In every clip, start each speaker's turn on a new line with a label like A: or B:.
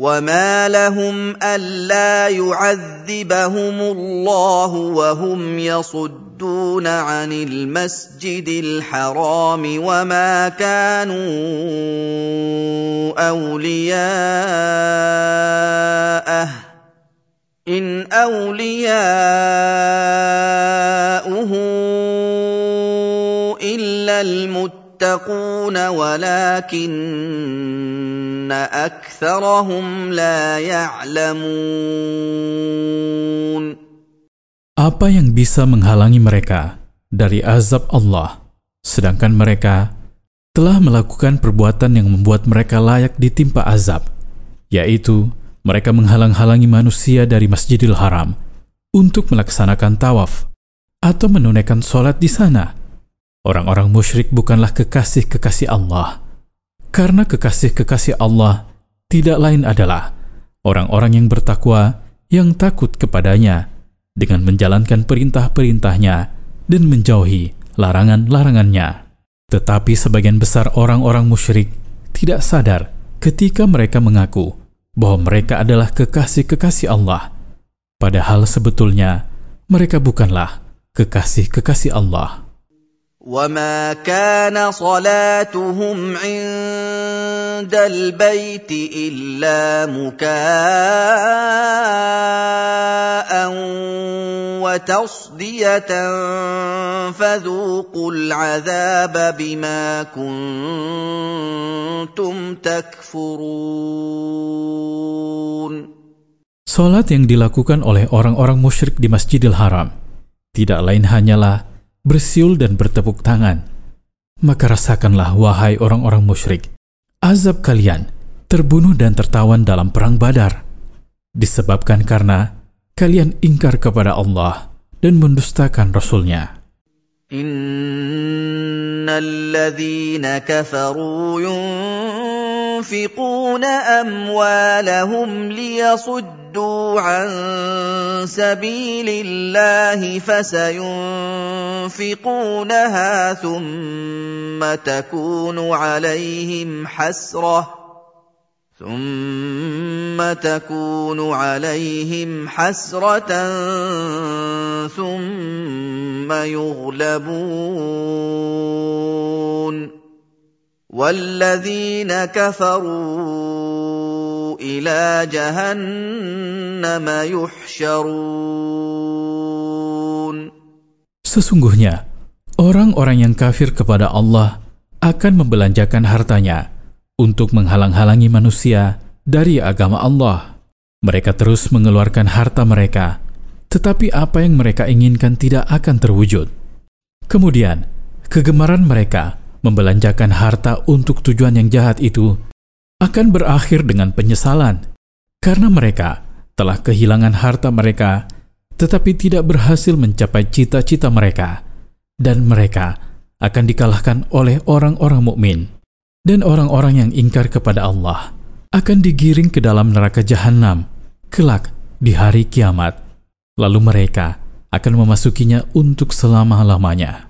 A: وما لهم الا يعذبهم الله وهم يصدون عن المسجد الحرام وما كانوا اولياءه ان اولياؤه الا المتقون ولكن
B: Apa yang bisa menghalangi mereka dari azab Allah, sedangkan mereka telah melakukan perbuatan yang membuat mereka layak ditimpa azab, yaitu mereka menghalang-halangi manusia dari Masjidil Haram untuk melaksanakan tawaf atau menunaikan sholat di sana. Orang-orang musyrik bukanlah kekasih-kekasih Allah karena kekasih-kekasih Allah tidak lain adalah orang-orang yang bertakwa yang takut kepadanya dengan menjalankan perintah-perintahnya dan menjauhi larangan-larangannya. Tetapi sebagian besar orang-orang musyrik tidak sadar ketika mereka mengaku bahwa mereka adalah kekasih-kekasih Allah. Padahal sebetulnya mereka bukanlah kekasih-kekasih Allah.
A: وما كان صلاتهم عند البيت الا مكاء وتصديه فذوقوا العذاب بما كنتم تكفرون
B: Salat yang dilakukan oleh orang-orang musyrik di Masjidil Haram tidak lain hanyalah bersiul dan bertepuk tangan. Maka rasakanlah wahai orang-orang musyrik, azab kalian terbunuh dan tertawan dalam perang badar. Disebabkan karena kalian ingkar kepada Allah dan mendustakan Rasulnya.
A: Innalladzina kafaru ينفقون أموالهم ليصدوا عن سبيل الله فسينفقونها ثم تكون عليهم حسرة ثم تكون عليهم حسرة ثم يغلبون والذين كفروا الى جهنم يحشرون
B: Sesungguhnya orang-orang yang kafir kepada Allah akan membelanjakan hartanya untuk menghalang-halangi manusia dari agama Allah. Mereka terus mengeluarkan harta mereka, tetapi apa yang mereka inginkan tidak akan terwujud. Kemudian, kegemaran mereka membelanjakan harta untuk tujuan yang jahat itu akan berakhir dengan penyesalan. Karena mereka telah kehilangan harta mereka tetapi tidak berhasil mencapai cita-cita mereka dan mereka akan dikalahkan oleh orang-orang mukmin. Dan orang-orang yang ingkar kepada Allah akan digiring ke dalam neraka jahanam kelak di hari kiamat. Lalu mereka akan memasukinya untuk selama-lamanya.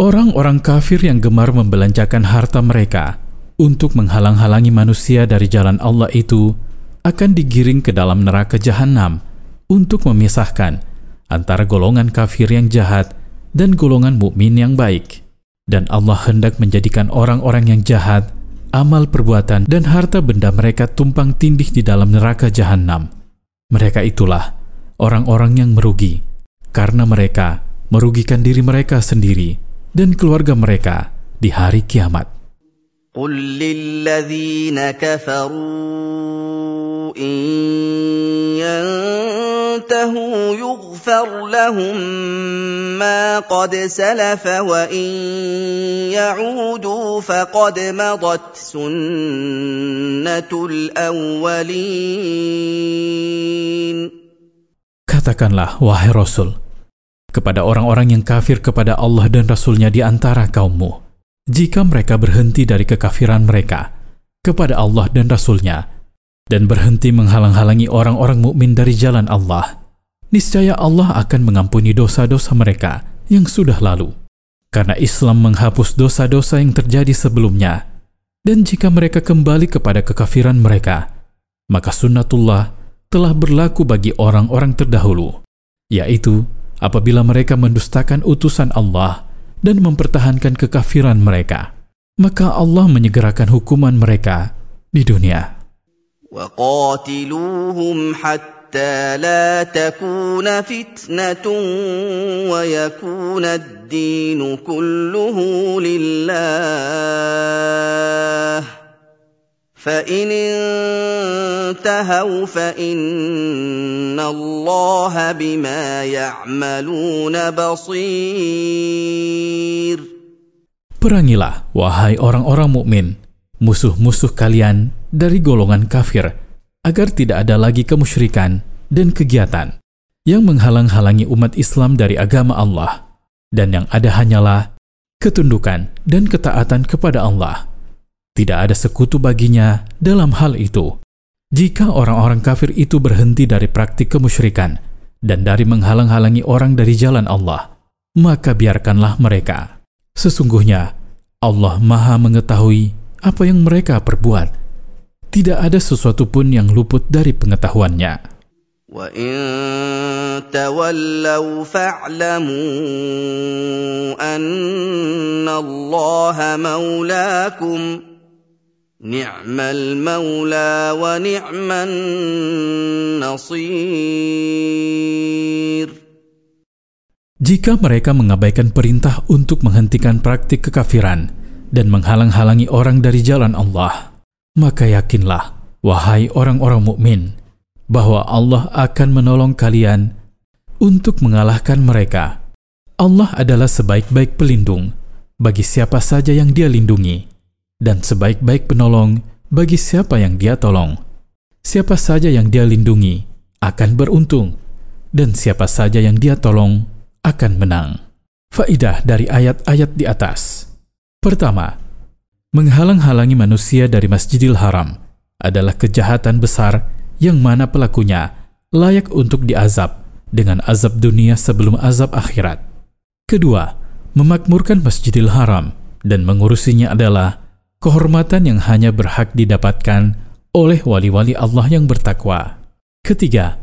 B: Orang-orang kafir yang gemar membelanjakan harta mereka untuk menghalang-halangi manusia dari jalan Allah itu akan digiring ke dalam neraka jahanam untuk memisahkan antara golongan kafir yang jahat dan golongan mukmin yang baik. Dan Allah hendak menjadikan orang-orang yang jahat, amal perbuatan dan harta benda mereka tumpang tindih di dalam neraka jahanam. Mereka itulah orang-orang yang merugi karena mereka merugikan diri mereka sendiri dan keluarga mereka di hari kiamat.
A: قل للذين كفروا إن ينتهوا يغفر لهم ما قد سلف وإن يعودوا فقد مضت سنة الأولين
B: Katakanlah, wahai Rasul, kepada orang-orang yang kafir kepada Allah dan Rasulnya di antara kaummu, jika mereka berhenti dari kekafiran mereka kepada Allah dan Rasulnya, dan berhenti menghalang-halangi orang-orang mukmin dari jalan Allah, niscaya Allah akan mengampuni dosa-dosa mereka yang sudah lalu. Karena Islam menghapus dosa-dosa yang terjadi sebelumnya, dan jika mereka kembali kepada kekafiran mereka, maka sunnatullah telah berlaku bagi orang-orang terdahulu, yaitu apabila mereka mendustakan utusan Allah dan mempertahankan kekafiran mereka, maka Allah menyegerakan hukuman mereka di dunia.
A: وقاتلوهم حتى لا تكون فتنة ويكون الدين كله لله فإن انتهوا فإن الله بما يعملون بصير
B: Perangilah, wahai orang-orang mukmin, musuh-musuh kalian dari golongan kafir, agar tidak ada lagi kemusyrikan dan kegiatan yang menghalang-halangi umat Islam dari agama Allah, dan yang ada hanyalah ketundukan dan ketaatan kepada Allah. Tidak ada sekutu baginya dalam hal itu. Jika orang-orang kafir itu berhenti dari praktik kemusyrikan dan dari menghalang-halangi orang dari jalan Allah, maka biarkanlah mereka. Sesungguhnya Allah Maha Mengetahui apa yang mereka perbuat. Tidak ada sesuatu pun yang luput dari pengetahuannya.
A: وَإِن تَوَلَّوْا فَاعْلَمُوا أَنَّ اللَّهَ مَوْلَاكُمْ نِعْمَ الْمَوْلَىٰ وَنِعْمَ النَّصِيرُ
B: Jika mereka mengabaikan perintah untuk menghentikan praktik kekafiran dan menghalang-halangi orang dari jalan Allah, maka yakinlah, wahai orang-orang mukmin, bahwa Allah akan menolong kalian untuk mengalahkan mereka. Allah adalah sebaik-baik pelindung bagi siapa saja yang Dia lindungi, dan sebaik-baik penolong bagi siapa yang Dia tolong. Siapa saja yang Dia lindungi akan beruntung, dan siapa saja yang Dia tolong akan menang. Faidah dari ayat-ayat di atas. Pertama, menghalang-halangi manusia dari Masjidil Haram adalah kejahatan besar yang mana pelakunya layak untuk diazab dengan azab dunia sebelum azab akhirat. Kedua, memakmurkan Masjidil Haram dan mengurusinya adalah kehormatan yang hanya berhak didapatkan oleh wali-wali Allah yang bertakwa. Ketiga,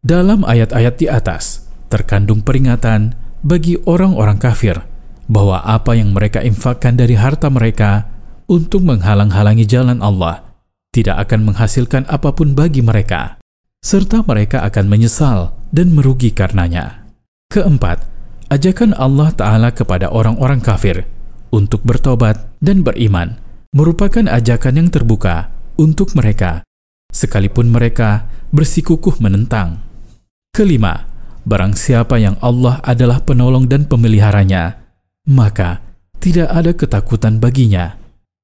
B: dalam ayat-ayat di atas terkandung peringatan bagi orang-orang kafir bahwa apa yang mereka infakkan dari harta mereka untuk menghalang-halangi jalan Allah tidak akan menghasilkan apa pun bagi mereka, serta mereka akan menyesal dan merugi karenanya. Keempat, ajakan Allah Ta'ala kepada orang-orang kafir untuk bertobat dan beriman merupakan ajakan yang terbuka untuk mereka, sekalipun mereka bersikukuh menentang. Kelima, barang siapa yang Allah adalah penolong dan pemeliharanya, maka tidak ada ketakutan baginya.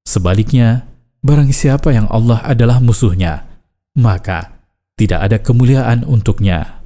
B: Sebaliknya, barang siapa yang Allah adalah musuhnya, maka tidak ada kemuliaan untuknya.